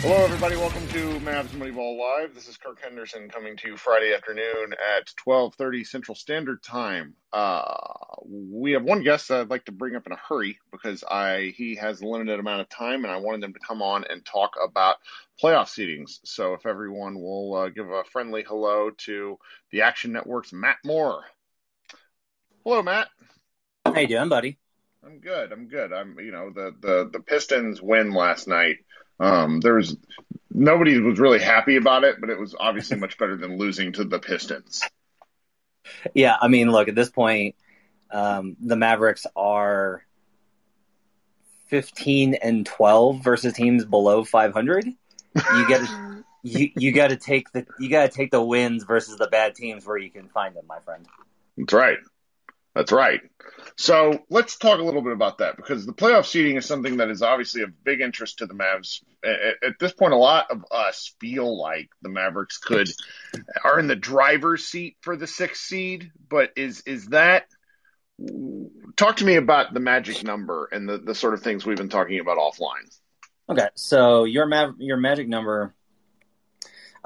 Hello, everybody. Welcome to Mavs Moneyball Live. This is Kirk Henderson coming to you Friday afternoon at 12:30 Central Standard Time. Uh, we have one guest that I'd like to bring up in a hurry because I he has a limited amount of time, and I wanted them to come on and talk about playoff seedings. So, if everyone will uh, give a friendly hello to the Action Network's Matt Moore. Hello, Matt. How you doing, buddy? I'm good. I'm good. I'm you know the the the Pistons win last night um, there was nobody was really happy about it, but it was obviously much better than losing to the Pistons. Yeah, I mean, look at this point, um, the Mavericks are fifteen and twelve versus teams below five hundred. You get you you got to take the you got to take the wins versus the bad teams where you can find them, my friend. That's right. That's right. So let's talk a little bit about that because the playoff seeding is something that is obviously of big interest to the Mavs. At, at this point, a lot of us feel like the Mavericks could are in the driver's seat for the sixth seed. But is is that? Talk to me about the magic number and the, the sort of things we've been talking about offline. Okay, so your Mav- your magic number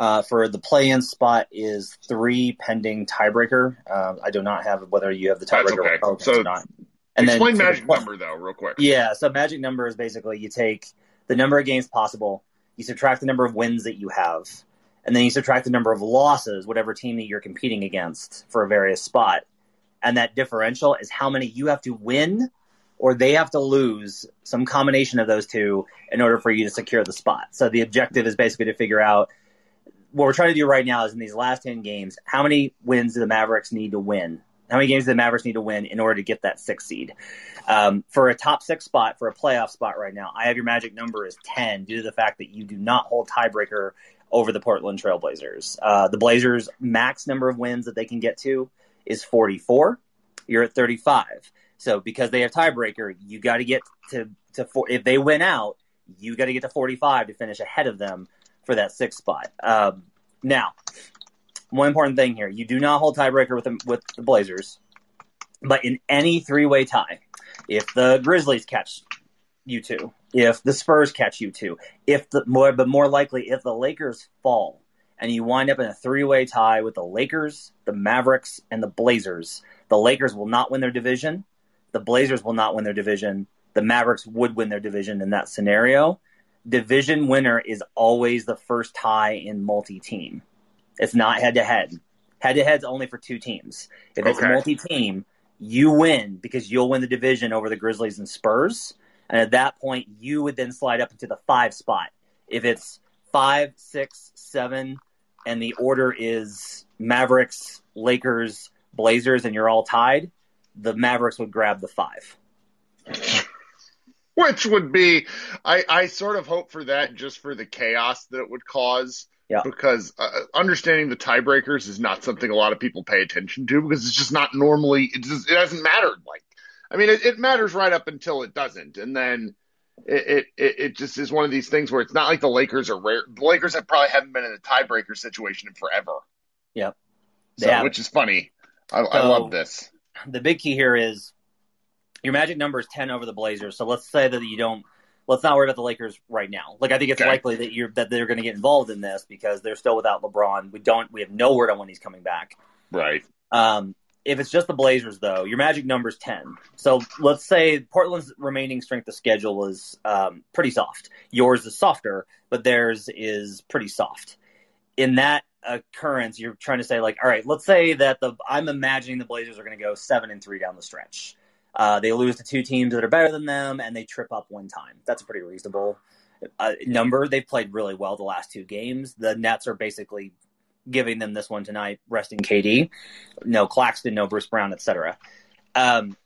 uh, for the play-in spot is three pending tiebreaker. Uh, I do not have whether you have the tiebreaker okay. so, or not. And explain then, magic number though, real quick. Yeah, so magic number is basically you take the number of games possible, you subtract the number of wins that you have, and then you subtract the number of losses, whatever team that you're competing against for a various spot, and that differential is how many you have to win or they have to lose some combination of those two in order for you to secure the spot. So the objective is basically to figure out what we're trying to do right now is in these last 10 games, how many wins do the Mavericks need to win? How many games do the Mavericks need to win in order to get that six seed? Um, for a top six spot, for a playoff spot right now, I have your magic number is 10 due to the fact that you do not hold tiebreaker over the Portland Trailblazers. Uh, the Blazers' max number of wins that they can get to is 44. You're at 35. So because they have tiebreaker, you got to get to, to four. If they win out, you got to get to 45 to finish ahead of them for that sixth spot. Um, now, one important thing here: you do not hold tiebreaker with the, with the Blazers, but in any three way tie, if the Grizzlies catch you two, if the Spurs catch you two, if the more but more likely if the Lakers fall and you wind up in a three way tie with the Lakers, the Mavericks, and the Blazers, the Lakers will not win their division. The Blazers will not win their division. The Mavericks would win their division in that scenario division winner is always the first tie in multi team. It's not head to head. Head to head's only for two teams. If it's okay. multi team, you win because you'll win the division over the Grizzlies and Spurs. And at that point, you would then slide up into the five spot. If it's five, six, seven, and the order is Mavericks, Lakers, Blazers, and you're all tied, the Mavericks would grab the five. Which would be, I, I sort of hope for that just for the chaos that it would cause. Yeah. Because uh, understanding the tiebreakers is not something a lot of people pay attention to because it's just not normally, it, just, it hasn't mattered. Like, I mean, it, it matters right up until it doesn't. And then it, it, it just is one of these things where it's not like the Lakers are rare. The Lakers have probably haven't been in a tiebreaker situation in forever. Yep. So, Yeah. which is funny. I, I love this. the big key here is your magic number is 10 over the Blazers. So let's say that you don't let's not worry about the Lakers right now. Like I think it's Okay. likely that you're that they're going to get involved in this because they're still without LeBron. We don't we have no word on when he's coming back. Right. Um if it's just the Blazers though, your magic number is 10. So let's say Portland's remaining strength of schedule is um, pretty soft. Yours is softer, but theirs is pretty soft. In that occurrence, you're trying to say like, all right, let's say that the I'm imagining the Blazers are going to go seven and three down the stretch. Uh, they lose to two teams that are better than them, and they trip up one time. That's a pretty reasonable uh, number. They've played really well the last two games. The Nets are basically giving them this one tonight, resting KD. No Claxton, no Bruce Brown, etc. Um,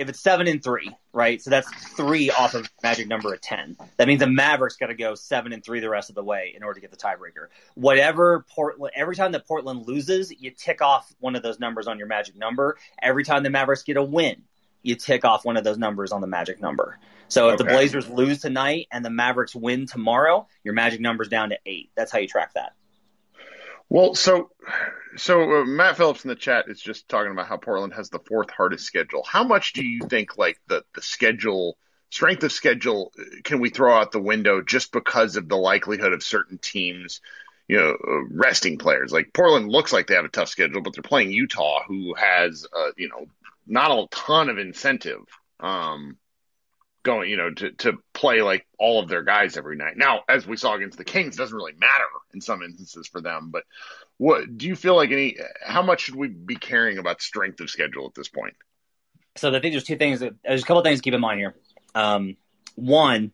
if it's seven and three, right? So that's three off of magic number of ten. That means the Mavericks got to go seven and three the rest of the way in order to get the tiebreaker. Whatever Portland, every time that Portland loses, you tick off one of those numbers on your magic number. Every time the Mavericks get a win, you tick off one of those numbers on the magic number. So if the Blazers lose tonight and the Mavericks win tomorrow, your magic number's down to eight. That's how you track that. Well, so so uh, Matt Phillips in the chat is just talking about how Portland has the fourth hardest schedule. How much do you think like the the schedule strength of schedule uh, can we throw out the window just because of the likelihood of certain teams, you know, uh, resting players? Like Portland looks like they have a tough schedule, but they're playing Utah, who has uh, you know not a ton of incentive. Um, going, you know, to, to play like all of their guys every night. Now, as we saw against the Kings, doesn't really matter in some instances for them. But what do you feel like any? How much should we be caring about strength of schedule at this point? So I think there's two things. That, there's a couple things to keep in mind here. Um, one,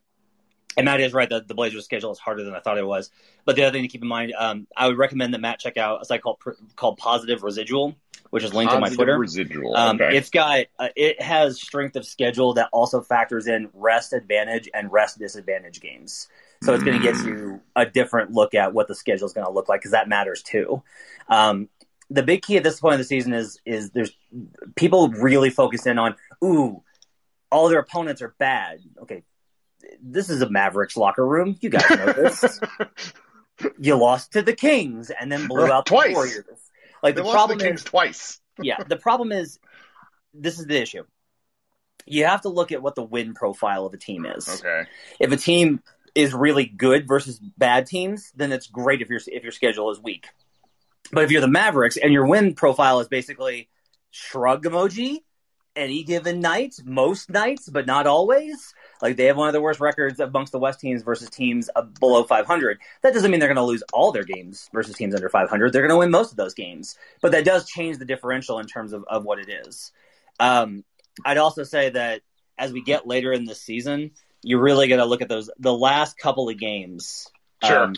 and Matt is right that the Blazers' schedule is harder than I thought it was. But the other thing to keep in mind, um, I would recommend that Matt check out a site called called Positive Residual, which is linked on my Positive Twitter. residual. Um, okay. It's got uh, it has strength of schedule that also factors in rest advantage and rest disadvantage games. So it's going to get you a different look at what the schedule is going to look like because that matters too. Um, the big key at this point of the season is is there's people really focus in on ooh all their opponents are bad. Okay, this is a Mavericks locker room. You guys know this. you lost to the Kings and then blew out the twice. Warriors. Like they the lost problem the Kings is twice. yeah, the problem is this is the issue. You have to look at what the win profile of a team is. Okay. If a team is really good versus bad teams, then it's great if your if your schedule is weak. But if you're the Mavericks and your win profile is basically shrug emoji any given night, most nights, but not always. Like they have one of the worst records amongst the West teams versus teams below 500. That doesn't mean they're going to lose all their games versus teams under 500. They're going to win most of those games, but that does change the differential in terms of, of what it is. Um, I'd also say that as we get later in the season, you're really going to look at those the last couple of games. Sure. Um,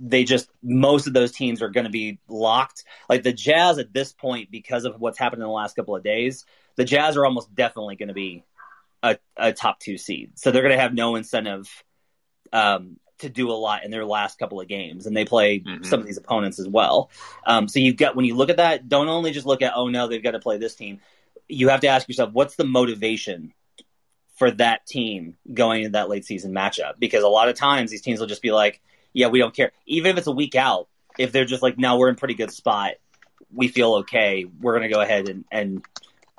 they just most of those teams are going to be locked. Like the Jazz at this point, because of what's happened in the last couple of days, the Jazz are almost definitely going to be a, a top two seed. So they're going to have no incentive um, to do a lot in their last couple of games, and they play Mhm. some of these opponents as well. Um, so you've got when you look at that, don't only just look at oh no, they've got to play this team. You have to ask yourself, what's the motivation for that team going into that late season matchup? Because a lot of times these teams will just be like, yeah, we don't care, even if it's a week out. If they're just like, no, we're in pretty good spot, we feel okay. We're going to go ahead and and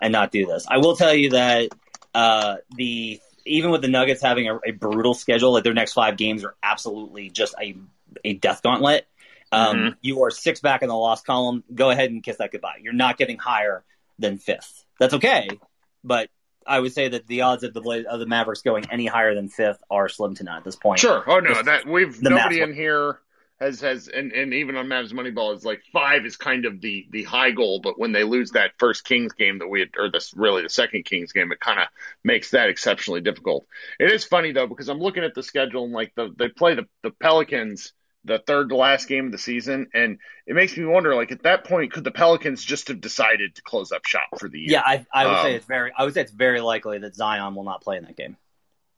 and not do this. I will tell you that uh, the even with the Nuggets having a, a brutal schedule, like their next five games are absolutely just a a death gauntlet. Um, Mhm. You are six back in the loss column. Go ahead and kiss that goodbye. You're not getting higher than fifth. That's okay, but I would say that the odds of the Bla- of the Mavericks going any higher than fifth are slim to none at this point. Sure. Oh no, Just that we've nobody in here has has and, and even on Mavs Moneyball is like five is kind of the the high goal, but when they lose that first Kings game that we had or this really the second Kings game, it kind of makes that exceptionally difficult. It is funny though because I'm looking at the schedule and like the they play the the Pelicans the third to last game of the season, and it makes me wonder like at that point could the Pelicans just have decided to close up shop for the year? Yeah, I, I would say Um, it's very. I would say it's very likely that Zion will not play in that game.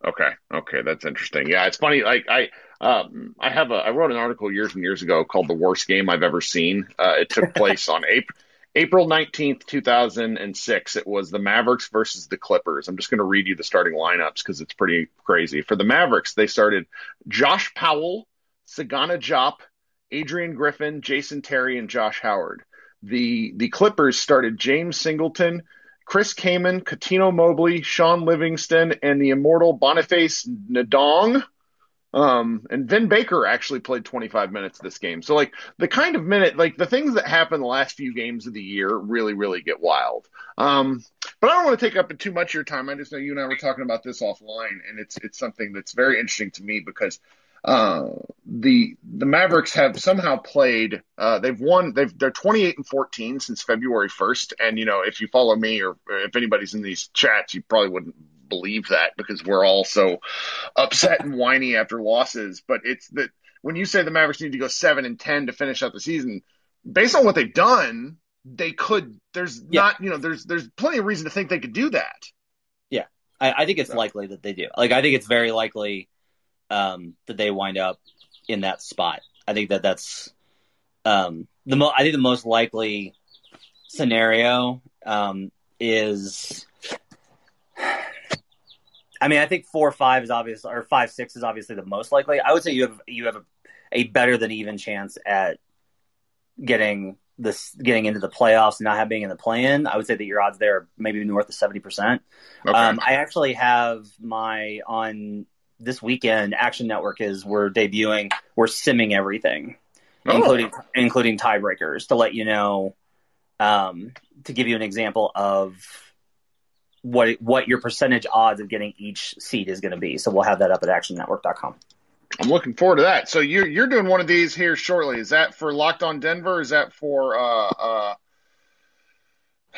Okay, okay, that's interesting. Yeah, it's funny. Like I, um, I have a, I wrote an article years and years ago called "The Worst Game I've Ever Seen." Uh, it took place on April. April 19th, 2006, it was the Mavericks versus the Clippers. I'm just going to read you the starting lineups because it's pretty crazy. For the Mavericks, they started Josh Powell, Sagana Diop, Adrian Griffin, Jason Terry, and Josh Howard. The the Clippers started James Singleton, Chris Kaman, Cuttino Mobley, Shaun Livingston, and the immortal Boniface Ndong. Um, and Vin Baker actually played 25 minutes this game. So like the kind of minute, like the things that happen the last few games of the year really, really get wild. Um, but I don't want to take up too much of your time. I just know you and I were talking about this offline and it's, it's something that's very interesting to me because uh, the the Mavericks have somehow played. Uh, they've won. They've they're 28 and 14 since February 1st. And you know, if you follow me or if anybody's in these chats, you probably wouldn't believe that because we're all so upset and whiny after losses. But it's that when you say the Mavericks need to go seven and 10 to finish out the season, based on what they've done, they could. There's yeah. not. You know, there's there's plenty of reason to think they could do that. Yeah, I, I think it's so. likely that they do. Like I think it's very likely um, that they wind up in that spot. I think that that's um, the mo- I think the most likely scenario um, is. I mean, I think four five is obvious, or five six is obviously the most likely. I would say you have you have a, a better than even chance at getting this getting into the playoffs and not having in the play in. I would say that your odds there are maybe north of seventy percent. Um, I actually have my on this weekend, Action Network is we're debuting, we're simming everything, oh. including including tiebreakers, to let you know, um, to give you an example of what what your percentage odds of getting each seat is going to be. So we'll have that up at ActionNetwork.com. I'm looking forward to that. So you're you're doing one of these here shortly. Is that for Locked On Denver? is that for uh, uh,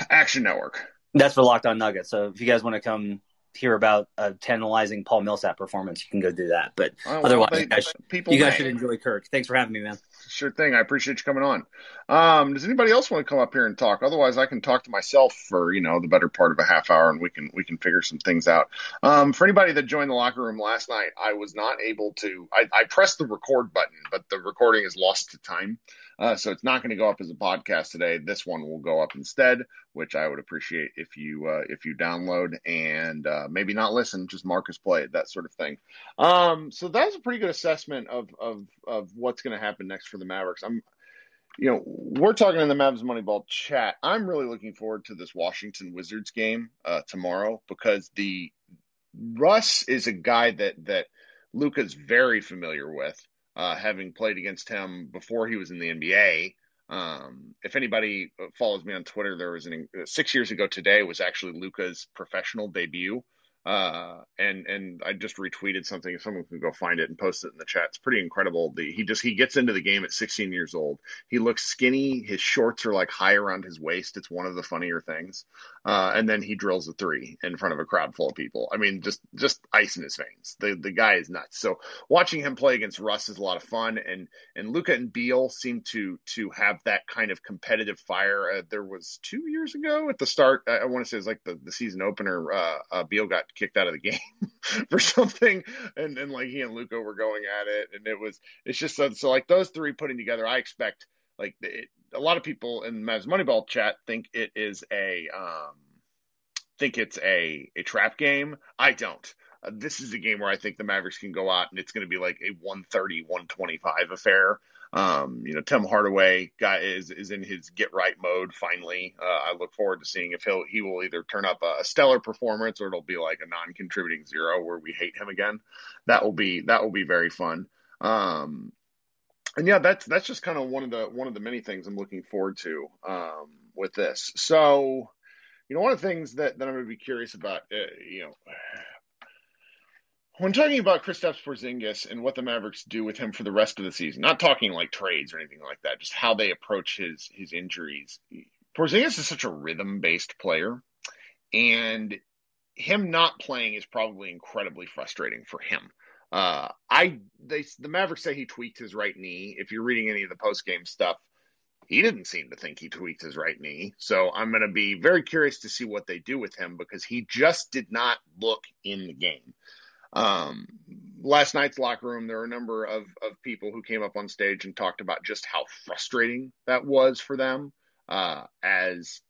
Action Network? That's for Locked On Nuggets. So if you guys want to come hear about a tantalizing Paul Millsap performance, you can go do that. But oh, well, otherwise, they, you guys, people you guys should enjoy Kirk. Thanks for having me, man. Sure thing. I appreciate you coming on. Um, does anybody else want to come up here and talk? Otherwise, I can talk to myself for you know the better part of a half hour, and we can we can figure some things out. Um, for anybody that joined the locker room last night, I was not able to. I, I pressed the record button, but the recording is lost to time. Uh, so it's not going to go up as a podcast today. This one will go up instead, which I would appreciate if you uh, if you download and uh, maybe not listen, just Marcus play it, that sort of thing. Um, so that's a pretty good assessment of of of what's going to happen next for the Mavericks. I'm you know, we're talking in the Mavs Moneyball chat. I'm really looking forward to this Washington Wizards game uh, tomorrow because the Russ is a guy that that Luka's very familiar with uh, having played against him before he was in the NBA. Um, if anybody follows me on Twitter, there was an six years ago today was actually Luka's professional debut. Uh, and and I just retweeted something. If someone can go find it and post it in the chat, it's pretty incredible. The, he just he gets into the game at 16 years old. He looks skinny. His shorts are like high around his waist. It's one of the funnier things. Uh, and then he drills a three in front of a crowd full of people. I mean, just just ice in his veins. The the guy is nuts. So watching him play against Russ is a lot of fun. And and Luka and Beal seem to to have that kind of competitive fire. Uh, there was two years ago at the start. I, I want to say it was like the the season opener. Uh, uh, Beal got kicked out of the game for something, and and like he and Luka were going at it, and it was it's just so, so like those three putting together. I expect like it, a lot of people in Mavs Moneyball chat think it is a um think it's a a trap game. I don't. Uh, this is a game where I think the Mavericks can go out and it's going to be like a 130 125 affair. Um, you know, Tim Hardaway is is in his get right mode finally. Uh, I look forward to seeing if he'll he will either turn up a, stellar performance or it'll be like a non-contributing zero where we hate him again. That will be that will be very fun. Um, and yeah, that's that's just kind of one of the one of the many things I'm looking forward to um, with this. So, you know, one of the things that, that I'm going to be curious about, uh, you know, when talking about Kristaps Porzingis and what the Mavericks do with him for the rest of the season, not talking like trades or anything like that, just how they approach his his injuries. Porzingis is such a rhythm based player, and him not playing is probably incredibly frustrating for him. Uh, I they the Mavericks say he tweaked his right knee. If you're reading any of the post game stuff, he didn't seem to think he tweaked his right knee. So I'm going to be very curious to see what they do with him because he just did not look in the game. Um, last night's locker room, there were a number of, of people who came up on stage and talked about just how frustrating that was for them uh, as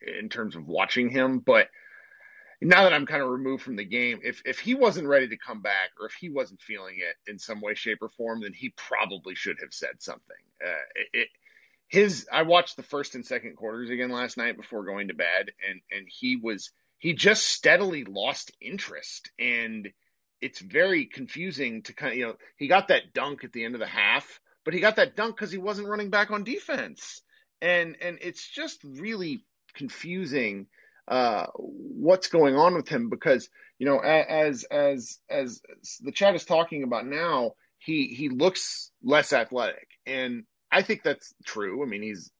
in terms of watching him. But now that I'm kind of removed from the game, if if he wasn't ready to come back or if he wasn't feeling it in some way, shape, or form, then he probably should have said something. Uh, it, his I watched the first and second quarters again last night before going to bed, and and he was he just steadily lost interest and it's very confusing to kind of, you know, he got that dunk at the end of the half, but he got that dunk because he wasn't running back on defense. And, and it's just really confusing, uh, what's going on with him because, you know, as, as, as the chat is talking about now, he, he looks less athletic. And I think that's true. I mean, he's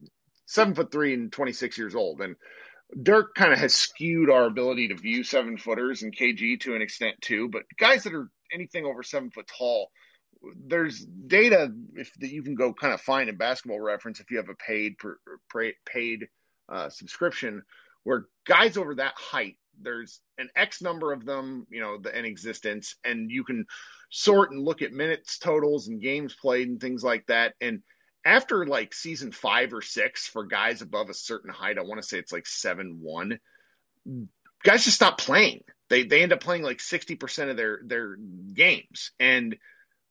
seven foot three and 26 years old. And, Dirk kind of has skewed our ability to view seven footers and KG to an extent too, but guys that are anything over seven foot tall, there's data if that you can go kind of find in basketball reference if you have a paid per, paid uh, subscription where guys over that height there's an x number of them you know the, in existence and you can sort and look at minutes totals and games played and things like that and after like season five or six for guys above a certain height, I want to say it's like seven one. Guys just stop playing. They they end up playing like sixty percent of their their games, and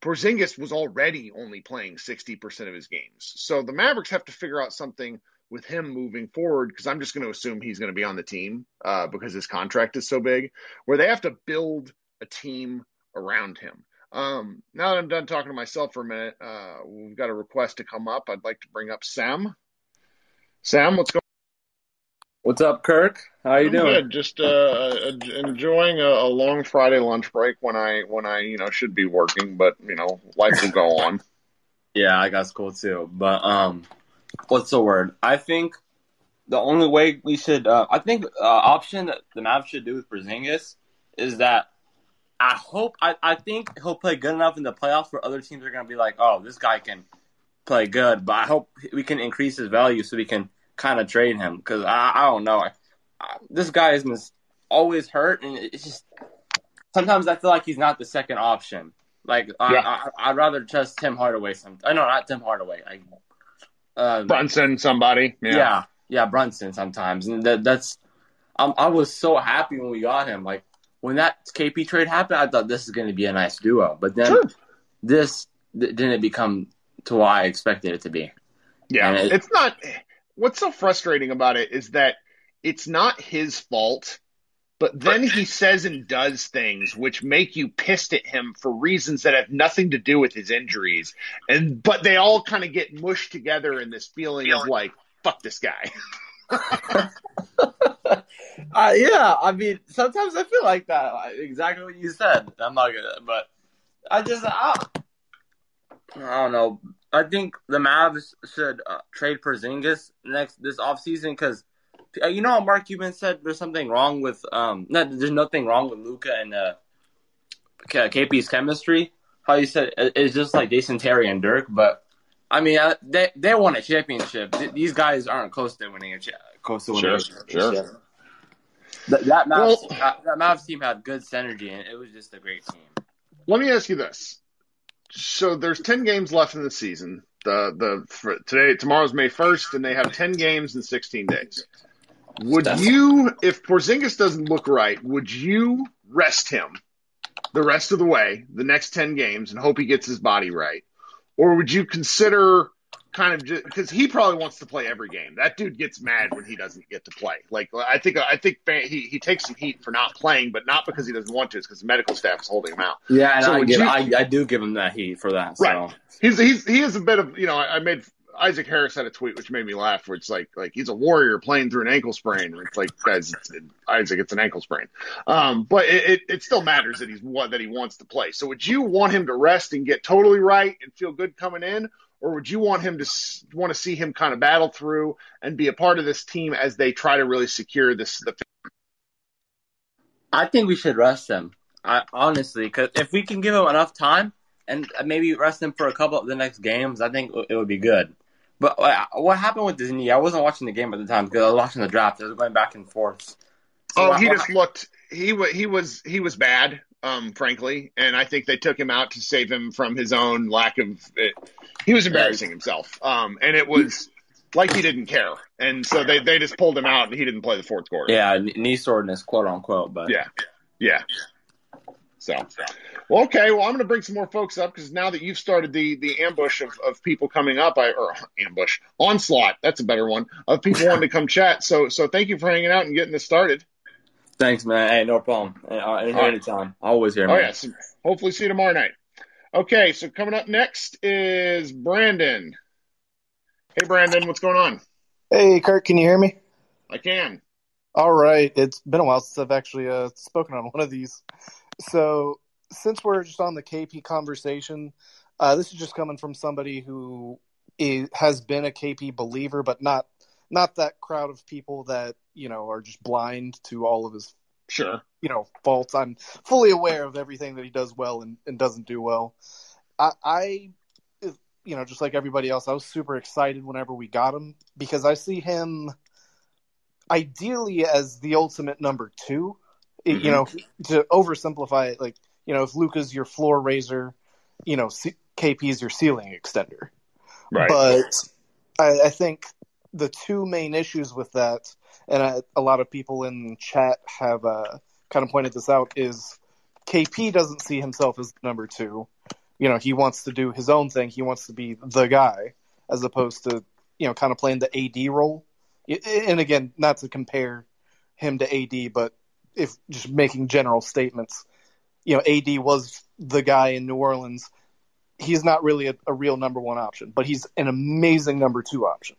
Porzingis was already only playing sixty percent of his games. So the Mavericks have to figure out something with him moving forward because I'm just going to assume he's going to be on the team uh, because his contract is so big, where they have to build a team around him. Um, now that I'm done talking to myself for a minute, uh, we've got a request to come up. I'd like to bring up Sam. Sam, what's going? On? What's up, Kirk? How you I'm doing? Good. Just uh, enjoying a, a, long Friday lunch break when I when I you know should be working, but you know life will go on. yeah, I got school too. But um, what's the word? I think the only way we should, uh, I think, uh, option that the Mavs should do with Porzingis is that I hope I, I think he'll play good enough in the playoffs where other teams are going to be like, oh, this guy can play good. But I hope we can increase his value so we can kind of trade him because I, I don't know. I, I, this guy is always hurt, and it's just sometimes I feel like he's not the second option. Like yeah. I, would rather trust Tim Hardaway. Some I know not Tim Hardaway. Like uh, Brunson, somebody. Yeah. yeah, yeah, Brunson sometimes, and that, that's. Um, I was so happy when we got him. Like when that KP trade happened, I thought this is going to be a nice duo. But then sure. this th- didn't become to what I expected it to be. Yeah, it, it's not. What's so frustrating about it is that it's not his fault, but then he says and does things which make you pissed at him for reasons that have nothing to do with his injuries, and but they all kind of get mushed together in this feeling of like, fuck this guy. uh, yeah, I mean, sometimes I feel like that. Exactly what you said. I'm not gonna, but I just, I, I don't know. I think the Mavs should uh, trade Porzingis next this offseason because uh, you know how Mark Cuban said there's something wrong with um no, there's nothing wrong with Luka and uh, KP's chemistry. How you said it's just like Jason Terry and Dirk, but I mean uh, they they won a championship. These guys aren't close to winning a cha- close to winning sure, a championship. Sure. That, that Mavs, well, that, that Mavs team had good synergy, and it was just a great team. Let me ask you this: so there's ten games left in the season. The the today tomorrow's May first, and they have ten games in sixteen days. Would you, if Porzingis doesn't look right, would you rest him the rest of the way, the next ten games, and hope he gets his body right, or would you consider kind of just because he probably wants to play every game. That dude gets mad when he doesn't get to play. Like I think I think he he takes some heat for not playing, but not because he doesn't want to. It's because the medical staff is holding him out. Yeah, and so I, give, you, I, I do give him that heat for that. So. Right. He's he's he is a bit of you know I, I made Isaac Harris had a tweet which made me laugh, where it's like like he's a warrior playing through an ankle sprain. It's like guys, it's, it, Isaac, it's an ankle sprain. Um, but it, it, it still matters that he's what that he wants to play. So would you want him to rest and get totally right and feel good coming in, or would you want him to want to see him kind of battle through and be a part of this team as they try to really secure this? The... I think we should rest him. I, honestly, because if we can give him enough time and maybe rest him for a couple of the next games, I think it would be good. But uh, what happened with Disney? I wasn't watching the game at the time because I was watching the draft. I was going back and forth. So oh, he just looked. He was. He was. He was bad. um, frankly, and I think they took him out to save him from his own lack of. It. He was embarrassing himself, um, and it was like he didn't care, and so they they just pulled him out, and he didn't play the fourth quarter. Yeah, knee soreness, quote unquote. But yeah, yeah. So, well, okay. Well, I'm going to bring some more folks up because now that you've started the the ambush of, of people coming up, I or ambush onslaught. That's a better one of people wanting to come chat. So, so thank you for hanging out and getting this started. Thanks, man. Hey, no problem. Uh, anytime. Always here, man. Oh yeah. So hopefully, see you tomorrow night. Okay, so coming up next is Brandon. Hey, Brandon, what's going on? Hey, Kurt, can you hear me? I can. All right. It's been a while since I've actually uh, spoken on one of these. So, since we're just on the KP conversation, uh, this is just coming from somebody who is, has been a KP believer, but not not that crowd of people that you know are just blind to all of his sure you know faults. I'm fully aware of everything that he does well and, and doesn't do well. I, I, you know, just like everybody else, I was super excited whenever we got him because I see him ideally as the ultimate number 2 mm-hmm. You know, to oversimplify it, like you know, if Luka's your floor raiser, you know, C- KP is your ceiling extender. Right. But I, I think the two main issues with that, and I, a lot of people in chat have uh, kind of pointed this out, is KP doesn't see himself as number two. You know, he wants to do his own thing. He wants to be the guy, as opposed to you know, kind of playing the AD role. And again, not to compare him to AD, but if just making general statements, you know, AD was the guy in New Orleans. He's not really a, a real number one option, but he's an amazing number two option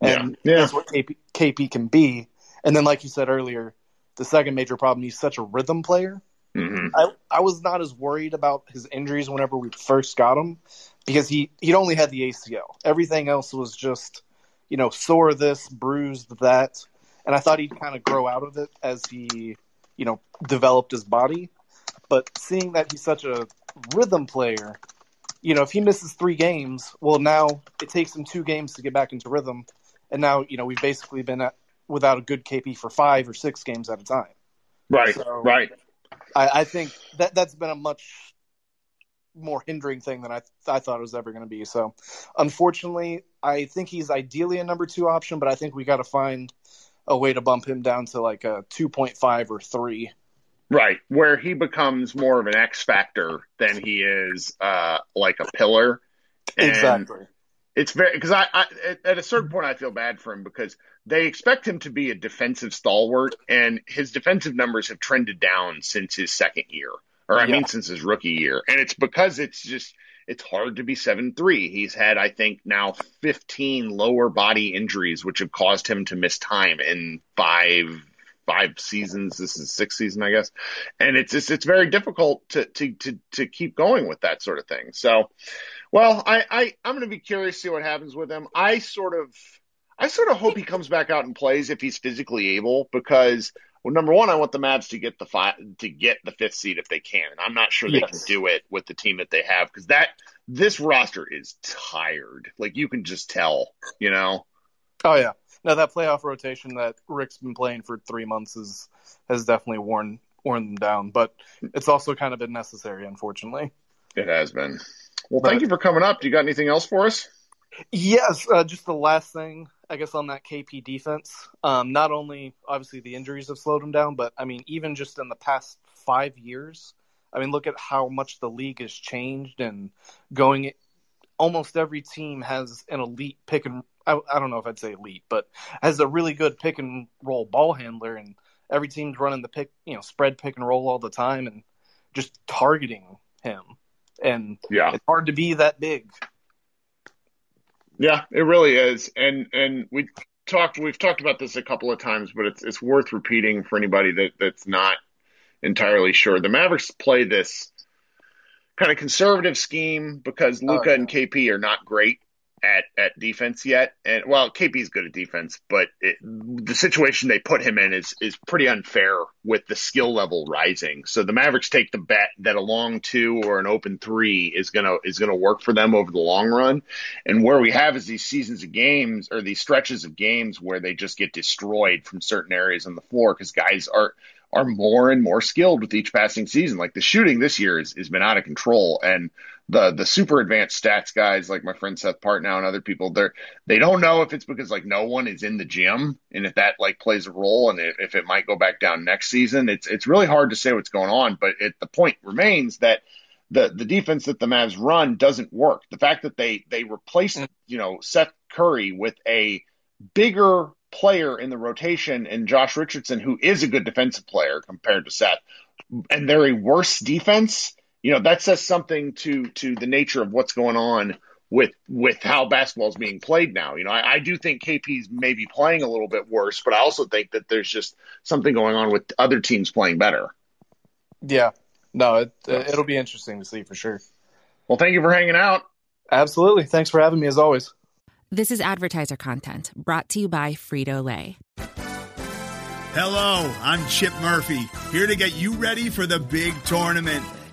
and yeah. Yeah. that's what KP, KP can be. And then, like you said earlier, the second major problem, he's such a rhythm player. Mm-hmm. I, I was not as worried about his injuries whenever we first got him because he he'd only had the ACL. Everything else was just you know sore this, bruised that, and I thought he'd kind of grow out of it as he you know developed his body. But seeing that he's such a rhythm player, you know, if he misses three games, well, now it takes him two games to get back into rhythm, and now you know we've basically been at, without a good KP for five or six games at a time. Right, So, right. I, I think that that's been a much more hindering thing than I I thought it was ever going to be. So, unfortunately, I think he's ideally a number two option, but I think we got to find a way to bump him down to like a two point five or three. Right, where he becomes more of an X factor than he is uh, like a pillar. And exactly. It's very because I, I at a certain point I feel bad for him because they expect him to be a defensive stalwart, and his defensive numbers have trended down since his second year, or I Yeah. mean since his rookie year, and it's because it's just it's hard to be seven three. He's had I think now fifteen lower body injuries, which have caused him to miss time in five five seasons. This is sixth season, I guess, and it's just it's very difficult to to to to keep going with that sort of thing. So. Well, I, I I'm going to be curious to see what happens with him. I sort of I sort of hope he comes back out and plays if he's physically able because well, number one, I want the Mavs to get the fi- to get the fifth seed if they can. And I'm not sure they Yes. can do it with the team that they have because that this roster is tired. Like you can just tell, you know. Oh yeah, no, that playoff rotation that Rick's been playing for three months is has definitely worn worn them down, but it's also kind of been necessary, unfortunately. It has been. Well, thank you for coming up. Do you got anything else for us? Yes, uh, just the last thing, I guess, on that KP defense. Um, not only obviously the injuries have slowed him down, but I mean, even just in the past five years, I mean, look at how much the league has changed and going. Almost every team has an elite pick and I, I don't know if I'd say elite, but has a really good pick and roll ball handler, and every team's running the pick, you know, spread pick and roll all the time, and just targeting him. And Yeah. it's hard to be that big. Yeah, it really is. And and we talked we've talked about this a couple of times, but it's it's worth repeating for anybody that that's not entirely sure. The Mavericks play this kind of conservative scheme because oh, Luka yeah. and KP are not great at at defense yet. And well, KP's good at defense, but it, the situation they put him in is is pretty unfair with the skill level rising. So the Mavericks take the bet that a long two or an open three is gonna is gonna work for them over the long run. And where we have is these seasons of games or these stretches of games where they just get destroyed from certain areas on the floor because guys are are more and more skilled with each passing season. Like the shooting this year has, has been out of control, and the the super advanced stats guys like my friend Seth Partnow and other people, they're they don't know if it's because like no one is in the gym and if that like plays a role and if it might go back down next season. It's it's really hard to say what's going on, but it, the point remains that the the defense that the Mavs run doesn't work. The fact that they they replaced mm-hmm. you know Seth Curry with a bigger player in the rotation and Josh Richardson, who is a good defensive player compared to Seth, and they're a worse defense. You know that says something to to the nature of what's going on with with how basketball is being played now. You know, I, I do think KP's maybe playing a little bit worse, but I also think that there's just something going on with other teams playing better. Yeah, no, it, it'll be interesting to see for sure. Well, thank you for hanging out. Absolutely. Thanks for having me as always. This is advertiser content brought to you by Frito Lay. Hello, I'm Chip Murphy, here to get you ready for the big tournament.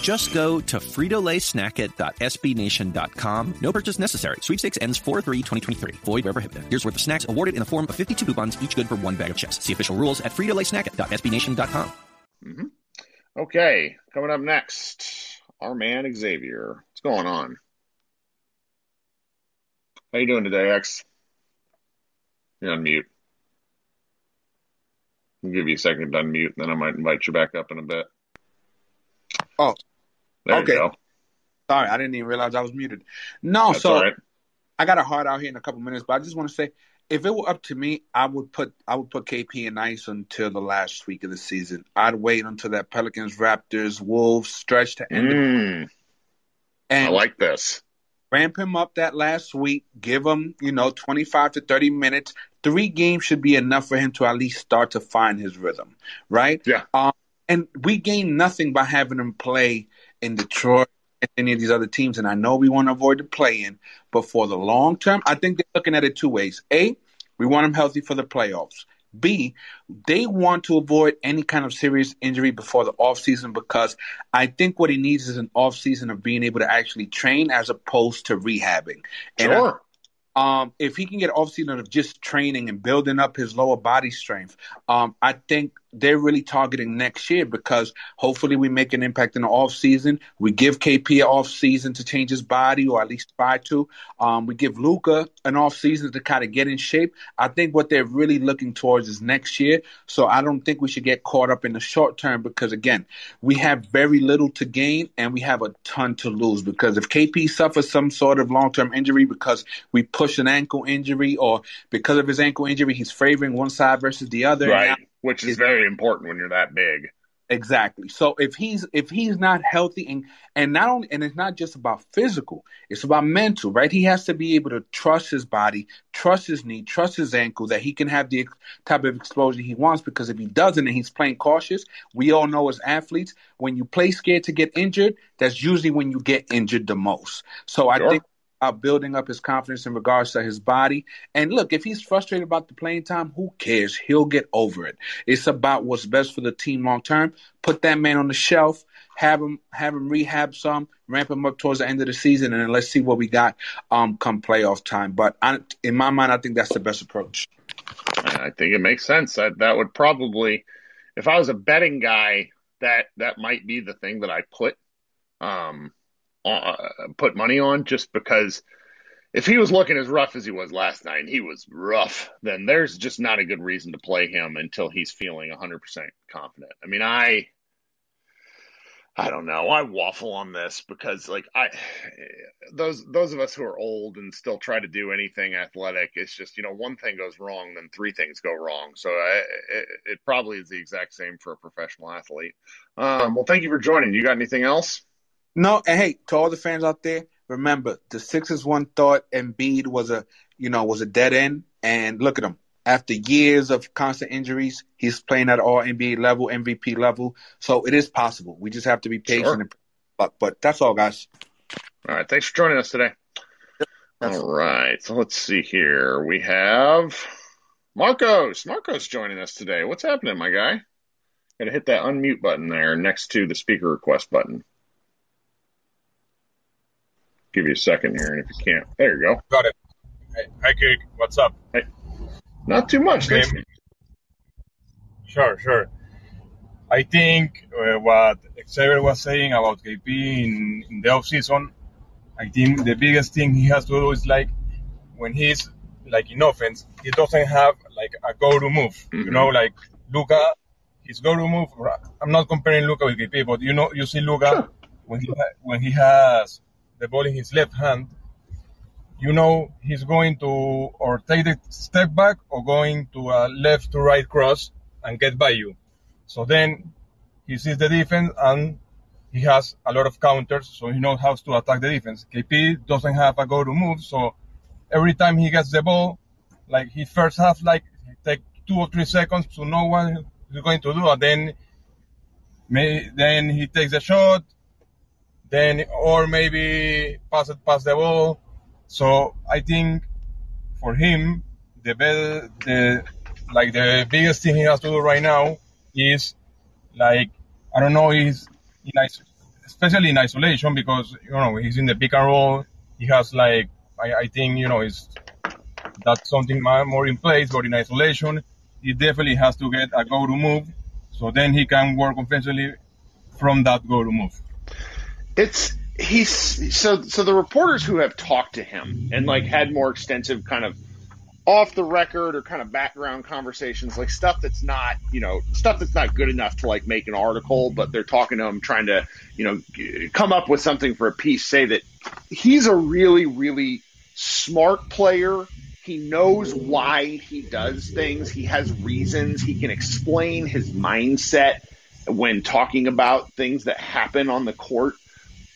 Just go to fritolaysnacket.sbnation.com. No purchase necessary. Sweepstakes ends 4-3-2023. Void where prohibited. Here's worth of snacks awarded in the form of 52 coupons, each good for one bag of chips. See official rules at fritolaysnacket.sbnation.com. Mm-hmm. Okay, coming up next, our man Xavier. What's going on? How you doing today, X? You're on mute. I'll give you a second to unmute, then I might invite you back up in a bit. Oh, There okay. you go. Sorry, I didn't even realize I was muted. No, That's so right. I got a heart out here in a couple minutes, but I just want to say, if it were up to me, I would put I would put KP and Ice until the last week of the season. I'd wait until that Pelicans, Raptors, Wolves stretch to end, it Mm, I like this. ramp him up that last week. Give him, you know, twenty five to thirty minutes. Three games should be enough for him to at least start to find his rhythm, right? Yeah. Um, and we gain nothing by having him play in Detroit and any of these other teams. And I know we want to avoid the play in, but for the long term, I think they're looking at it two ways. A, we want him healthy for the playoffs. B, they want to avoid any kind of serious injury before the offseason because I think what he needs is an offseason of being able to actually train as opposed to rehabbing. And I- Sure. um, if he can get off season of just training and building up his lower body strength, um, I think they're really targeting next year because hopefully we make an impact in the off season. We give KP an off season to change his body, or at least try to. Um, we give Luka an off season to kind of get in shape. I think what they're really looking towards is next year. So I don't think we should get caught up in the short term because again, we have very little to gain and we have a ton to lose because if KP suffers some sort of long term injury because we push an ankle injury or because of his ankle injury he's favoring one side versus the other. Right. Which is very important when you're that big. Exactly. So if he's if he's not healthy and and not only and it's not just about physical, it's about mental, right? He has to be able to trust his body, trust his knee, trust his ankle that he can have the type of explosion he wants because if he doesn't and he's playing cautious, we all know as athletes, when you play scared to get injured, that's usually when you get injured the most. So I think about building up his confidence in regards to his body. And look, if he's frustrated about the playing time, who cares? He'll get over it. It's about what's best for the team long term. Put that man on the shelf, have him have him rehab some, ramp him up towards the end of the season, and then let's see what we got um come playoff time. But I, in my mind, I think that's the best approach. I think it makes sense. That that would probably, if I was a betting guy, that that might be the thing that I put, um, uh, put money on, just because if he was looking as rough as he was last night, and he was rough, then there's just not a good reason to play him until he's feeling 100% confident. I mean, I. I don't know. I waffle on this because like I those those of us who are old and still try to do anything athletic, it's just you know one thing goes wrong, then three things go wrong. So I, it, it probably is the exact same for a professional athlete. Um, well, thank you for joining. You got anything else? No, and hey, to all the fans out there, remember the Sixers one thought Embiid was a you know was a dead end, and look at him after years of constant injuries, he's playing at all NBA level, MVP level. So it is possible. We just have to be patient. Sure. And, but, but that's all, guys. All right. Thanks for joining us today. all right. So let's see here. We have Marcos. Marcos joining us today. What's happening, my guy? Got to hit that unmute button there next to the speaker request button. Give you a second here, and if you can't, there you go. Got it. Hi, Kirk. What's up? Hey. Not too much. Okay. Sure, sure. I think uh, what Xavier was saying about KP in, in the off season, I think the biggest thing he has to do is like when he's like in offense, he doesn't have like a go-to move. Mm-hmm. You know, like Luka, his go-to move. I'm not comparing Luka with KP, but you know, you see Luka sure. when he when he has the ball in his left hand, you know he's going to or take the step back or going to a left to right cross and get by you. So then he sees the defense and he has a lot of counters, so he knows how to attack the defense. KP doesn't have a go to move, so every time he gets the ball, like he first half, like take two or three seconds to know what he's going to do, and then may, then he takes a shot, then or maybe pass it pass the ball so I think for him, the best, the like the biggest thing he has to do right now is like I don't know, he's in especially in isolation because you know he's in the pick and roll. He has like I, I think you know is that's something more in place, but in isolation, he definitely has to get a go to move. So then he can work offensively from that go to move. It's he's so so the reporters who have talked to him and like had more extensive kind of off the record or kind of background conversations like stuff that's not you know stuff that's not good enough to like make an article but they're talking to him trying to you know come up with something for a piece say that he's a really really smart player. He knows why he does things. He has reasons. He can explain his mindset when talking about things that happen on the court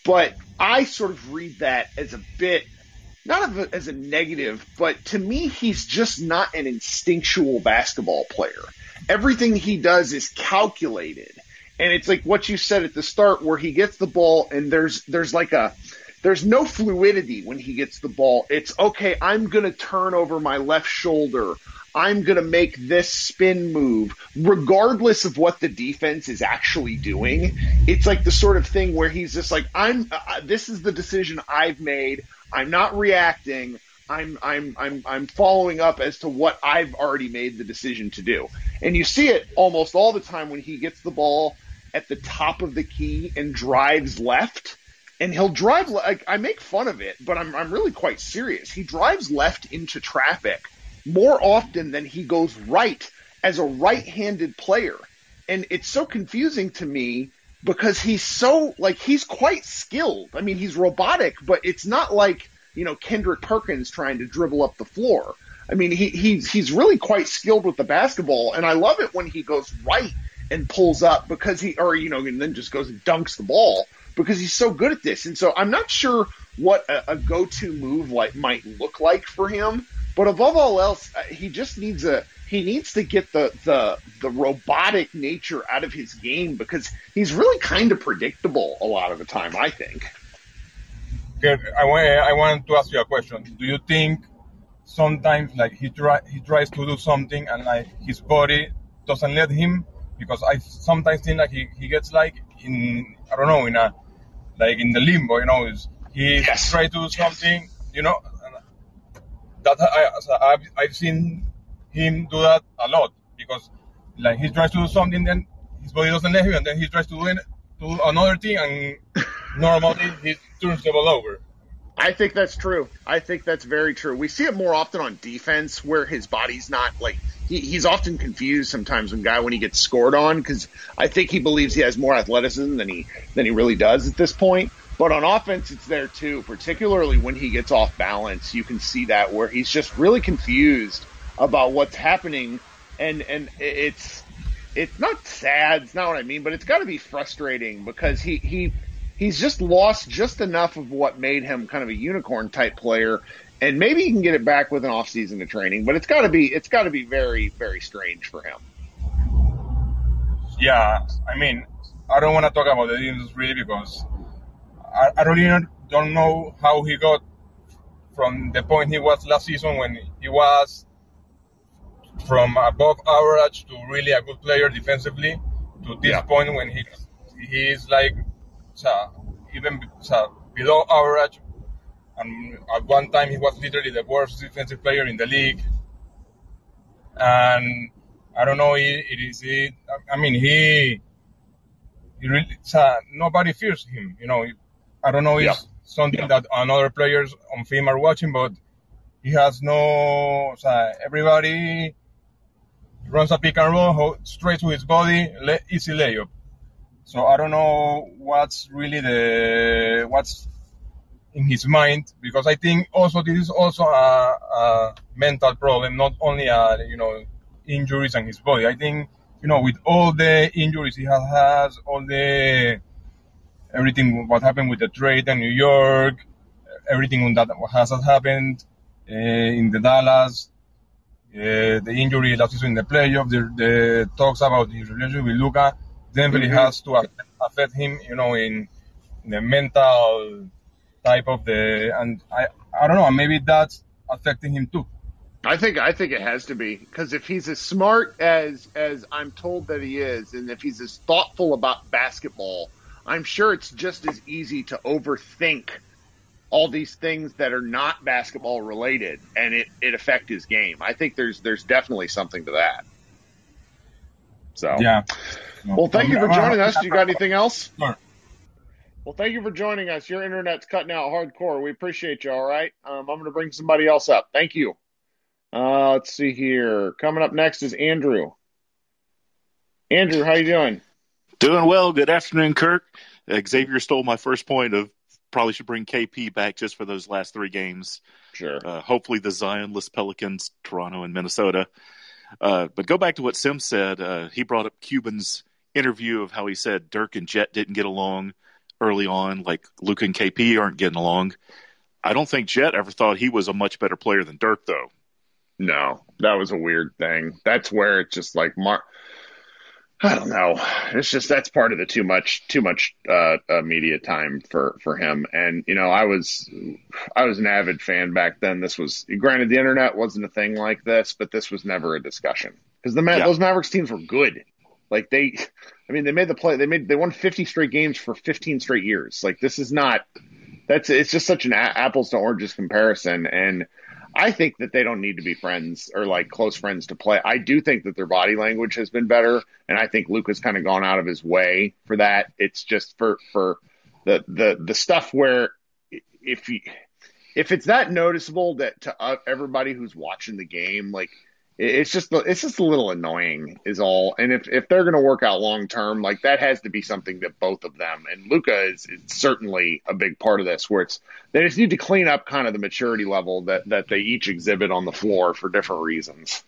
but I sort of read that as a bit, not a, as a negative, but to me, he's just not an instinctual basketball player. Everything he does is calculated. And it's like what you said at the start where he gets the ball and there's, there's like a, there's no fluidity when he gets the ball. It's okay, I'm going to turn over my left shoulder. I'm going to make this spin move, regardless of what the defense is actually doing. It's like the sort of thing where he's just like, I'm, uh, uh, this is the decision I've made. I'm not reacting. I'm, I'm, I'm, I'm following up as to what I've already made the decision to do. And you see it almost all the time when he gets the ball at the top of the key and drives left. And he'll drive like I make fun of it, but I'm I'm really quite serious. He drives left into traffic more often than he goes right as a right-handed player. And it's so confusing to me because he's so like he's quite skilled. I mean, he's robotic, but it's not like, you know, Kendrick Perkins trying to dribble up the floor. I mean, he, he's he's really quite skilled with the basketball, and I love it when he goes right and pulls up because he, or you know, and then just goes and dunks the ball because he's so good at this. And so I'm not sure what a, a go-to move like might look like for him. But above all else, uh, he just needs a he needs to get the the the robotic nature out of his game because he's really kind of predictable a lot of the time. I think. I want I want to ask you a question. Do you think sometimes like he try he tries to do something and like his body doesn't let him because I sometimes think like he, he gets like in I don't know in a like in the limbo you know he yes. tries to do something yes. you know that I, I've, I've seen him do that a lot because like he tries to do something then his body doesn't let him and then he tries to do, it, to do another thing and normally he turns the ball over. I think that's true. I think that's very true. We see it more often on defense where his body's not like he, he's often confused sometimes when guy when he gets scored on because I think he believes he has more athleticism than he than he really does at this point. But on offense, it's there too, particularly when he gets off balance. You can see that where he's just really confused about what's happening, and and it's it's not sad. It's not what I mean, but it's got to be frustrating because he he he's just lost just enough of what made him kind of a unicorn type player and maybe he can get it back with an off season of training. But it's got to be it's got to be very very strange for him. Yeah, I mean, I don't want to talk about the Indians really because I, I really don't know how he got from the point he was last season when he was from above average to really a good player defensively to this yeah. point when he he's like even below average and at one time he was literally the worst defensive player in the league. And I don't know, it, it is it. I mean, he, he really, uh, nobody fears him. You know, I don't know if yeah. something yeah. that another players on film are watching, but he has no. Uh, everybody runs a pick and roll straight to his body, easy layup. So I don't know what's really the what's in his mind because I think also this is also a, a mental problem, not only a, you know injuries and his body. I think you know with all the injuries he has, has all the everything what happened with the trade in New York, everything that has happened uh, in the Dallas, uh, the injury last season in the playoff, the, the talks about his relationship with Luka, definitely mm-hmm. has to affect him, you know, in, in the mental type of the and I I don't know maybe that's affecting him too. I think I think it has to be because if he's as smart as as I'm told that he is, and if he's as thoughtful about basketball, I'm sure it's just as easy to overthink all these things that are not basketball related, and it it affect his game. I think there's there's definitely something to that. So yeah. Well, thank you for joining us. Do you got anything else? Sure. Well, thank you for joining us. Your internet's cutting out hardcore. We appreciate you. All right. Um, I'm going to bring somebody else up. Thank you. Uh, let's see here. Coming up next is Andrew. Andrew, how you doing? Doing well. Good afternoon, Kirk. Xavier stole my first point of probably should bring KP back just for those last three games. Sure. Uh, hopefully the Zionless Pelicans, Toronto and Minnesota. Uh, but go back to what Sim said. Uh, he brought up Cuban's interview of how he said Dirk and Jet didn't get along early on, like Luke and KP aren't getting along. I don't think Jet ever thought he was a much better player than Dirk, though. No, that was a weird thing. That's where it's just like Mark. I don't know. It's just that's part of the too much too much uh, uh, media time for for him. And you know, I was I was an avid fan back then. This was granted the internet wasn't a thing like this, but this was never a discussion because the Ma- yeah. those Mavericks teams were good. Like they, I mean, they made the play. They made they won 50 straight games for 15 straight years. Like this is not. That's it's just such an a- apples to oranges comparison, and I think that they don't need to be friends or like close friends to play. I do think that their body language has been better, and I think Luke has kind of gone out of his way for that. It's just for for the the the stuff where if you if it's that noticeable that to uh, everybody who's watching the game, like it's just it's just a little annoying is all. And if if they're going to work out long term like that has to be something that both of them and Luka is, is, certainly a big part of this where it's they just need to clean up kind of the maturity level that that they each exhibit on the floor for different reasons.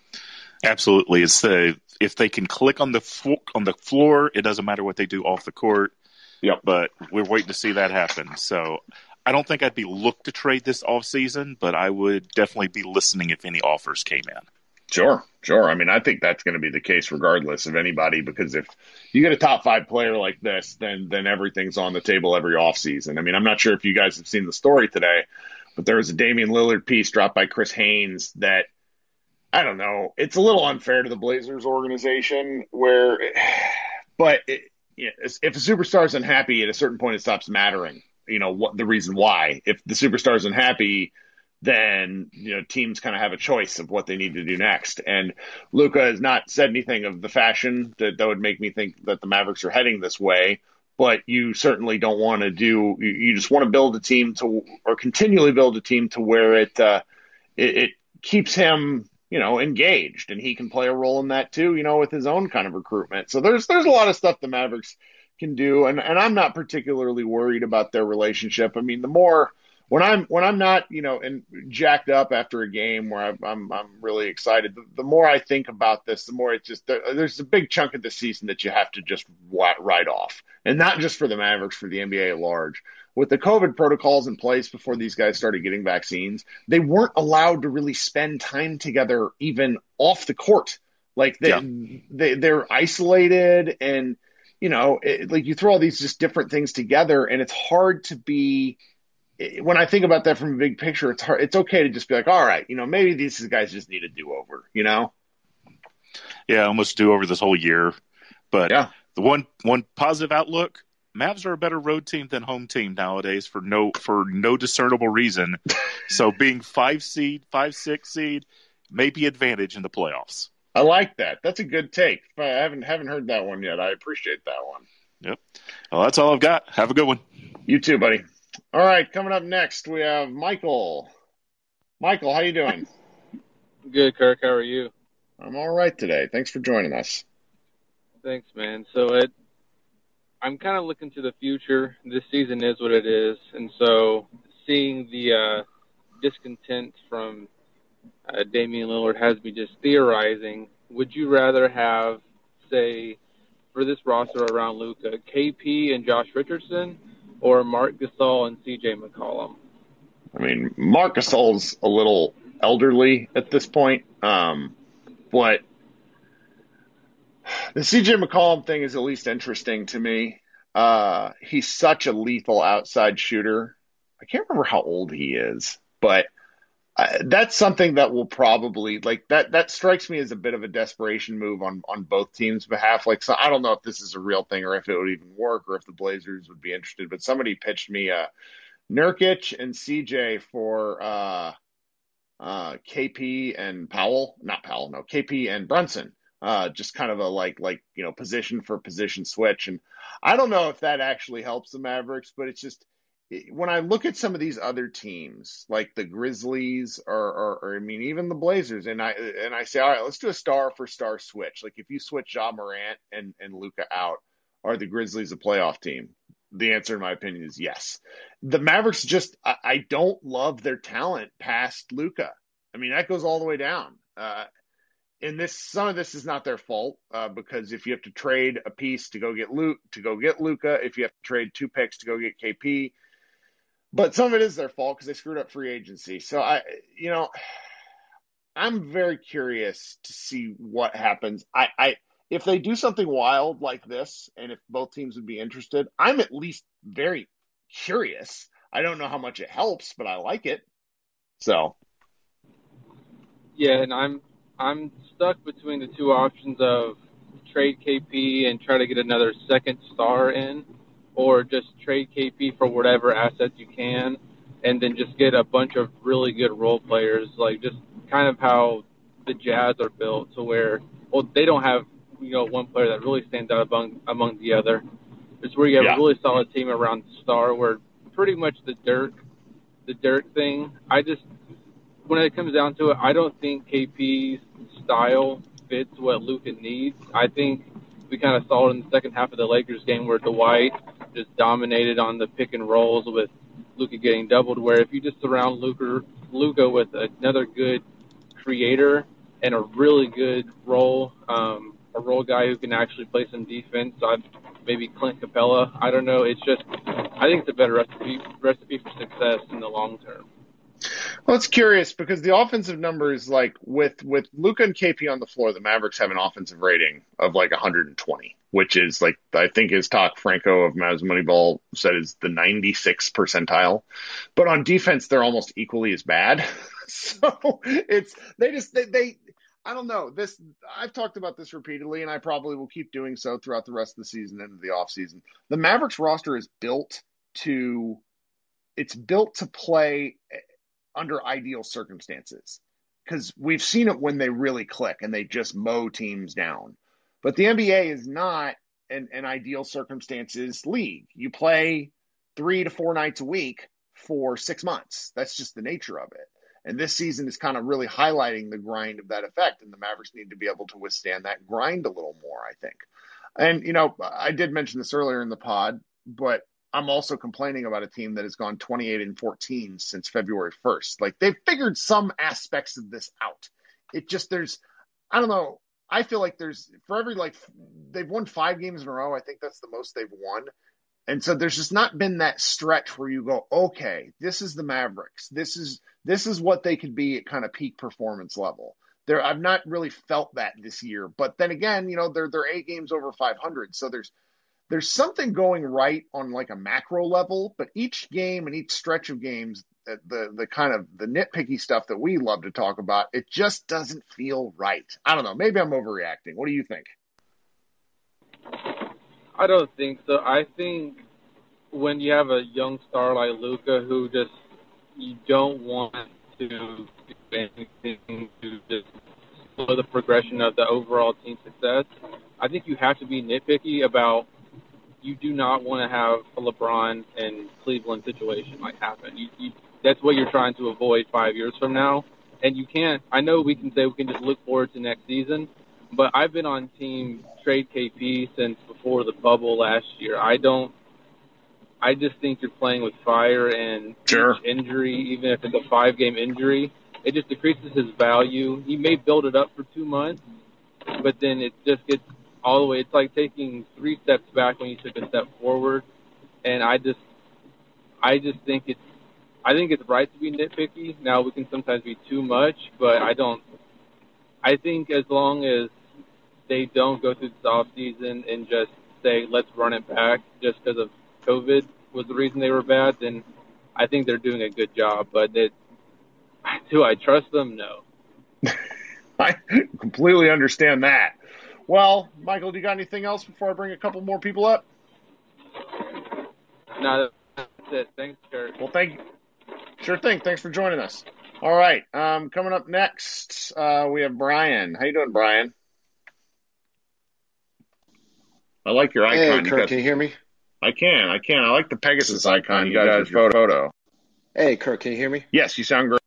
Absolutely. It's the if they can click on the on the floor it doesn't matter what they do off the court. Yep. But we're waiting to see that happen. So I don't think I'd be looked to trade this off season, but I would definitely be listening if any offers came in. Sure, sure. I mean, I think that's going to be the case regardless of anybody because if you get a top five player like this, then then everything's on the table every offseason. I mean, I'm not sure if you guys have seen the story today, but there was a Damian Lillard piece dropped by Chris Haynes that I don't know. It's a little unfair to the Blazers organization where, but it, if a superstar is unhappy at a certain point, it stops mattering. You know what the reason why? If the superstar is unhappy then you know teams kind of have a choice of what they need to do next. And Luka has not said anything of the fashion that, that would make me think that the Mavericks are heading this way. But you certainly don't want to do. You, just want to build a team to, or continually build a team to where it uh, it, it keeps him you know, engaged, and he can play a role in that too, you know, with his own kind of recruitment. So there's there's a lot of stuff the Mavericks can do, and and I'm not particularly worried about their relationship. I mean, the more when I'm when I'm not you know and jacked up after a game where I'm I'm, I'm really excited, the, the, more I think about this, the more it's just there's a big chunk of the season that you have to just write off, and not just for the Mavericks, for the NBA at large. With the COVID protocols in place before these guys started getting vaccines, they weren't allowed to really spend time together even off the court. Like they, yeah. they they're isolated and you know it, like you throw all these just different things together and it's hard to be when I think about that from a big picture, it's hard. It's okay to just be like, all right, you know, maybe these guys just need a do over, you know? Yeah, almost do over this whole year. But yeah. the one one positive outlook, Mavs are a better road team than home team nowadays for no for no discernible reason. so being five seed, five six seed, may be advantage in the playoffs. I like that. That's a good take. I haven't haven't heard that one yet. I appreciate that one. Yep. Well, that's all I've got. Have a good one. You too, buddy. All right, coming up next, we have Michael. Michael, how you doing? Good, Kirk. How are you? I'm all right today. Thanks for joining us. Thanks, man. So it, I'm kind of looking to the future. This season is what it is, and so seeing the uh, discontent from uh, Damian Lillard has me just theorizing. Would you rather have, say, for this roster around Luka, KP and Josh Richardson, or Marc Gasol and CJ McCollum? I mean, Marc Gasol's a little elderly at this point, um, but the CJ McCollum thing is at least interesting to me. Uh, he's such a lethal outside shooter. I can't remember how old he is, but uh, that's something that will probably like that. That strikes me as a bit of a desperation move on on both teams' behalf. Like, so I don't know if this is a real thing or if it would even work or if the Blazers would be interested. But somebody pitched me uh, Nurkic and CJ for uh, uh, KP and Powell, not Powell, no KP and Brunson. Uh, just kind of a like like you know position for position switch, and I don't know if that actually helps the Mavericks, but it's just when I look at some of these other teams, like the Grizzlies or, or, or, I mean, even the Blazers, and I and I say, all right, let's do a star for star switch. Like if you switch Ja Morant and and Luka out, are the Grizzlies a playoff team? The answer, in my opinion, is yes. The Mavericks just I, I don't love their talent past Luka. I mean, that goes all the way down. Uh, and this some of this is not their fault uh, because if you have to trade a piece to go get Luke to go get Luka, if you have to trade two picks to go get KP, but some of it is their fault because they screwed up free agency. So I, you know, I'm very curious to see what happens. I, I, if they do something wild like this, and if both teams would be interested, I'm at least very curious. I don't know how much it helps, but I like it. So, yeah, and I'm I'm stuck between the two options of trade KP and try to get another second star in or just trade KP for whatever assets you can, and then just get a bunch of really good role players, like just kind of how the Jazz are built, to where well they don't have you know one player that really stands out among among the other. It's where you have yeah. a really solid team around the star, where pretty much the Dirk, the Dirk thing. I just when it comes down to it, I don't think KP's style fits what Luka needs. I think we kind of saw it in the second half of the Lakers game where Dwight just dominated on the pick and rolls with Luka getting doubled. Where if you just surround Luka Luka with another good creator and a really good role, um, a role guy who can actually play some defense, I'd maybe Clint Capela. I don't know. It's just I think it's a better recipe recipe for success in the long term. Well, it's curious because the offensive numbers, like with with Luka and KP on the floor, the Mavericks have an offensive rating of like 120, which is like I think Iztok Franko of Mavs Moneyball said is the 96th percentile. But on defense, they're almost equally as bad. so it's they just they, they I don't know. This I've talked about this repeatedly, and I probably will keep doing so throughout the rest of the season and the off season. The Mavericks roster is built to it's built to play eh, under ideal circumstances because we've seen it when they really click and they just mow teams down. But the NBA is not an, an ideal circumstances league. You play three to four nights a week for six months. That's just the nature of it. And this season is kind of really highlighting the grind of that effect. And the Mavericks need to be able to withstand that grind a little more, I think. And, you know, I did mention this earlier in the pod, but I'm also complaining about a team that has gone 28 and 14 since February 1st. Like they've figured some aspects of this out. It just, there's, I don't know. I feel like there's, for every, like, they've won five games in a row. I think that's the most they've won. And so there's just not been that stretch where you go, okay, this is the Mavericks. This is, this is what they could be at kind of peak performance level. There, I've not really felt that this year. But then again, you know, they're, they're eight games over 500. So there's, there's something going right on like a macro level, but each game and each stretch of games, the, the, the kind of the nitpicky stuff that we love to talk about, it just doesn't feel right. I don't know. Maybe I'm overreacting. What do you think? I don't think so. I think when you have a young star like Luka who just you don't want to do anything to just slow the progression of the overall team success. I think you have to be nitpicky about you do not want to have a LeBron and Cleveland situation like happen. You, you, that's what you're trying to avoid five years from now. And you can't. I know we can say we can just look forward to next season, but I've been on team trade KP since before the bubble last year. I don't. I just think you're playing with fire and sure. injury, even if it's a five game injury, it just decreases his value. He may build it up for two months, but then it just gets all the way. It's like taking three steps back when you took a step forward. And I just, I just think it's, I think it's right to be nitpicky. Now we can sometimes be too much, but I don't. I think as long as they don't go through this off season and just say let's run it back just because of COVID was the reason they were bad, then I think they're doing a good job. But it, do I trust them? No. I completely understand that. Well, Michael, do you got anything else before I bring a couple more people up? No, that's it. Thanks, Kurt. Well, thank you. Sure thing. Thanks for joining us. All right. Um, coming up next, uh, we have Brian. How you doing, Brian? I like your icon. Hey, You Kurt, can you hear me? I can. I can. I like the Pegasus icon you you guys got with your your photo. Hey, Kurt, can you hear me? Yes, you sound great.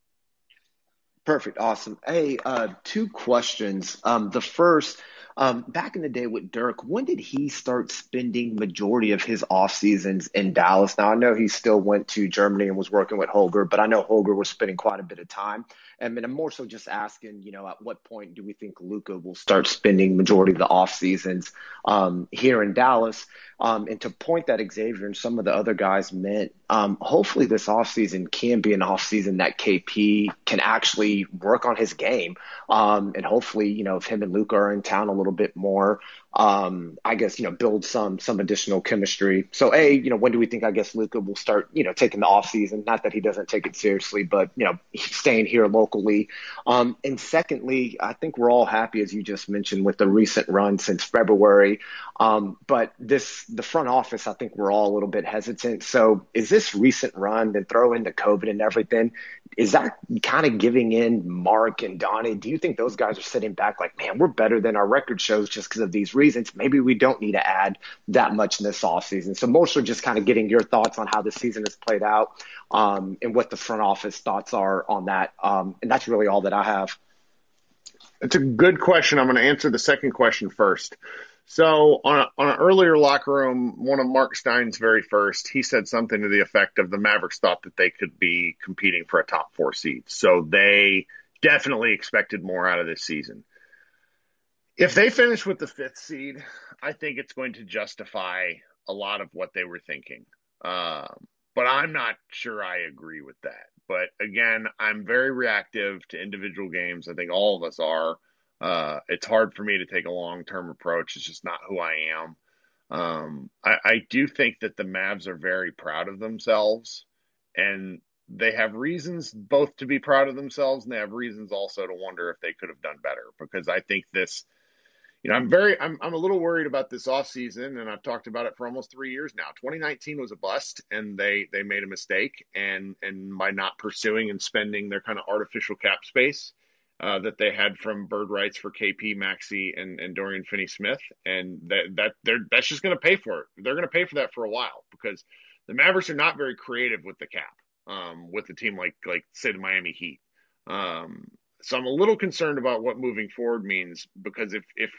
Perfect. Awesome. Hey, uh, two questions. Um, the first, um, back in the day with Dirk, when did he start spending majority of his off seasons in Dallas? Now I know he still went to Germany and was working with Holger, but I know Holger was spending quite a bit of time. And then I'm more so just asking, you know, at what point do we think Luka will start spending majority of the off seasons um, here in Dallas? Um, and to point that Xavier and some of the other guys meant, um, hopefully this offseason can be an offseason that KP can actually work on his game. Um, and hopefully, you know, if him and Luka are in town a little bit more, um, I guess, you know, build some some additional chemistry. So A, you know, when do we think I guess Luka will start, you know, taking the off season? Not that he doesn't take it seriously, but you know, staying here locally. Um, and secondly, I think we're all happy, as you just mentioned, with the recent run since February. Um, but this the front office, I think we're all a little bit hesitant. So is this recent run, then throw into COVID and everything, is that kind of giving in Mark and Donnie? Do you think those guys are sitting back like, man, we're better than our record shows just because of these reasons? Maybe we don't need to add that much in this offseason. So mostly just kind of getting your thoughts on how the season has played out um, and what the front office thoughts are on that. Um, and that's really all that I have. It's a good question. I'm going to answer the second question first. So on, a, on an earlier locker room, one of Mark Stein's very first, he said something to the effect of the Mavericks thought that they could be competing for a top four seed. So they definitely expected more out of this season. If they finish with the fifth seed, I think it's going to justify a lot of what they were thinking. Um, but I'm not sure I agree with that. But again, I'm very reactive to individual games. I think all of us are. Uh, it's hard for me to take a long term approach. It's just not who I am. Um, I, I do think that the Mavs are very proud of themselves, and they have reasons both to be proud of themselves, and they have reasons also to wonder if they could have done better. Because I think this, you know, I'm very, I'm, I'm a little worried about this off season, and I've talked about it for almost three years now. 2019 was a bust, and they they made a mistake, and and by not pursuing and spending their kind of artificial cap space uh, that they had from bird rights for KP Maxi and, and Dorian Finney Smith, and that that they're that's just going to pay for it. They're going to pay for that for a while because the Mavericks are not very creative with the cap. Um, with a team like like say the Miami Heat, Um, so I'm a little concerned about what moving forward means because if if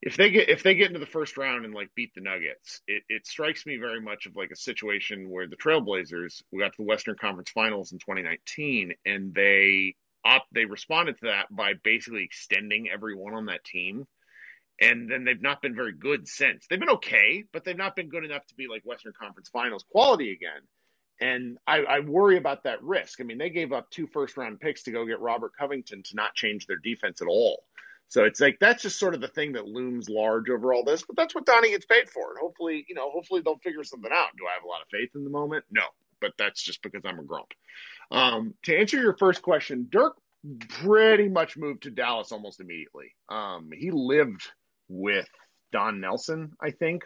if they get if they get into the first round and like beat the Nuggets, it, it strikes me very much of like a situation where the Trailblazers we got to the Western Conference Finals in 2019 and they op they responded to that by basically extending everyone on that team. And then they've not been very good since. They've been okay, but they've not been good enough to be like Western Conference Finals quality again. And I, I worry about that risk. I mean, they gave up two first round picks to go get Robert Covington to not change their defense at all. So it's like that's just sort of the thing that looms large over all this. But that's what Donnie gets paid for. And hopefully, you know, hopefully they'll figure something out. Do I have a lot of faith in the moment? No, but that's just because I'm a grump. Um, to answer your first question, Dirk pretty much moved to Dallas almost immediately. Um, he lived with Don Nelson, I think,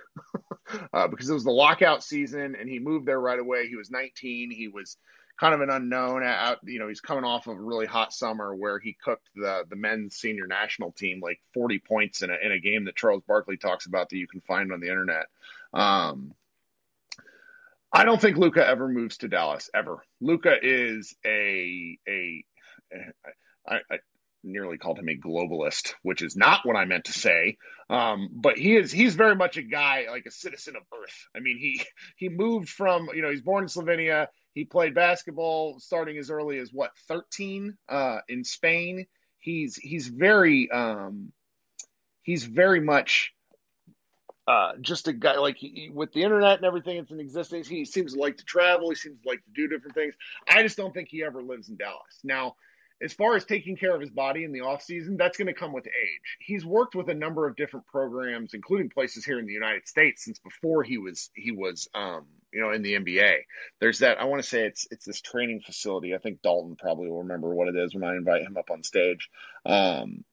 uh, because it was the lockout season and he moved there right away. He was 19. He was kind of an unknown out, you know, he's coming off of a really hot summer where he cooked the, the men's senior national team like 40 points in a, in a game that Charles Barkley talks about that you can find on the internet. Um, I don't think Luka ever moves to Dallas ever. Luka is a, a, I, I, nearly called him a globalist, which is not what I meant to say. Um, but he is he's very much a guy like a citizen of Earth. I mean, he he moved from you know he's born in Slovenia. He played basketball starting as early as what 13 uh, in Spain. He's he's very um, he's very much uh, just a guy like he, with the internet and everything it's in existence. He seems to like to travel. He seems to like to do different things. I just don't think he ever lives in Dallas now as far as taking care of his body in the off season, that's going to come with age. He's worked with a number of different programs, including places here in the United States, since before he was he was um, you know in the NBA. There's that I want to say it's it's this training facility. I think Dalton probably will remember what it is when I invite him up on stage. Um,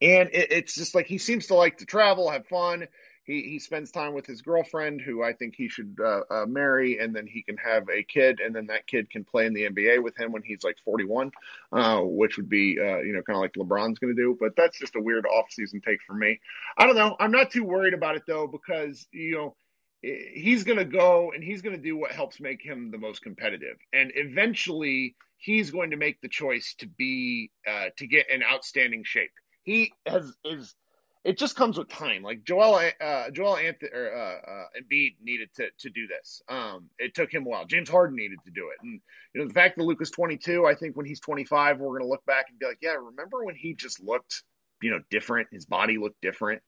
and it, it's just like he seems to like to travel, have fun he he spends time with his girlfriend, who I think he should uh, uh, marry, and then he can have a kid, and then that kid can play in the NBA with him when he's like 41, uh, which would be uh, you know kind of like LeBron's going to do. But that's just a weird off-season take for me. I don't know. I'm not too worried about it though because you know he's going to go and he's going to do what helps make him the most competitive, and eventually he's going to make the choice to be uh, to get in outstanding shape. He has is it just comes with time. Like Joel, uh, Joel Anthony or uh, uh, Embiid needed to to do this. Um, it took him a while. James Harden needed to do it, and you know the fact that Luka's 22, I think when he's 25, we're gonna look back and be like, yeah, remember when he just looked, you know, different? His body looked different.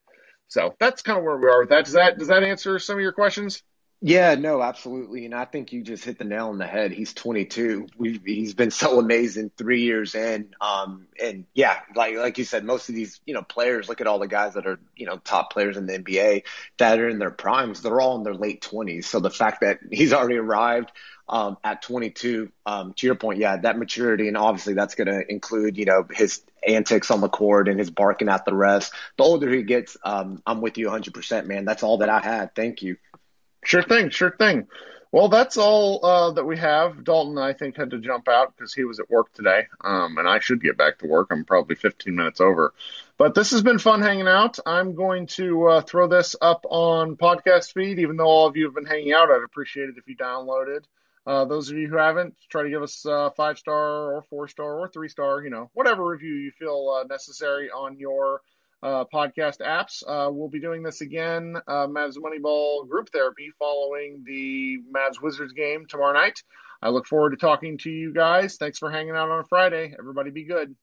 So that's kind of where we are with that. Does that does that answer some of your questions? Yeah, no, absolutely. And I think you just hit the nail on the head. He's 22. We've, he's been so amazing three years in. Um, and yeah, like, like you said, most of these, you know, players, look at all the guys that are, you know, top players in the NBA that are in their primes. They're all in their late 20s. So the fact that he's already arrived, um, at 22, um, to your point, yeah, that maturity. And obviously that's going to include, you know, his antics on the court and his barking at the refs. The older he gets, um, I'm with you 100%, man. That's all that I had. Thank you. Sure thing, sure thing. Well, that's all uh, that we have. Dalton, I think, had to jump out because he was at work today, um, and I should get back to work. I'm probably 15 minutes over. But this has been fun hanging out. I'm going to uh, throw this up on podcast feed, even though all of you have been hanging out. I'd appreciate it if you downloaded. Uh, those of you who haven't, try to give us uh, five star or four star or three star, you know, whatever review you feel uh, necessary on your podcast apps. Uh, we'll be doing this again, uh, Mavs Moneyball group therapy following the Mavs Wizards game tomorrow night. I look forward to talking to you guys. Thanks for hanging out on a Friday. Everybody be good.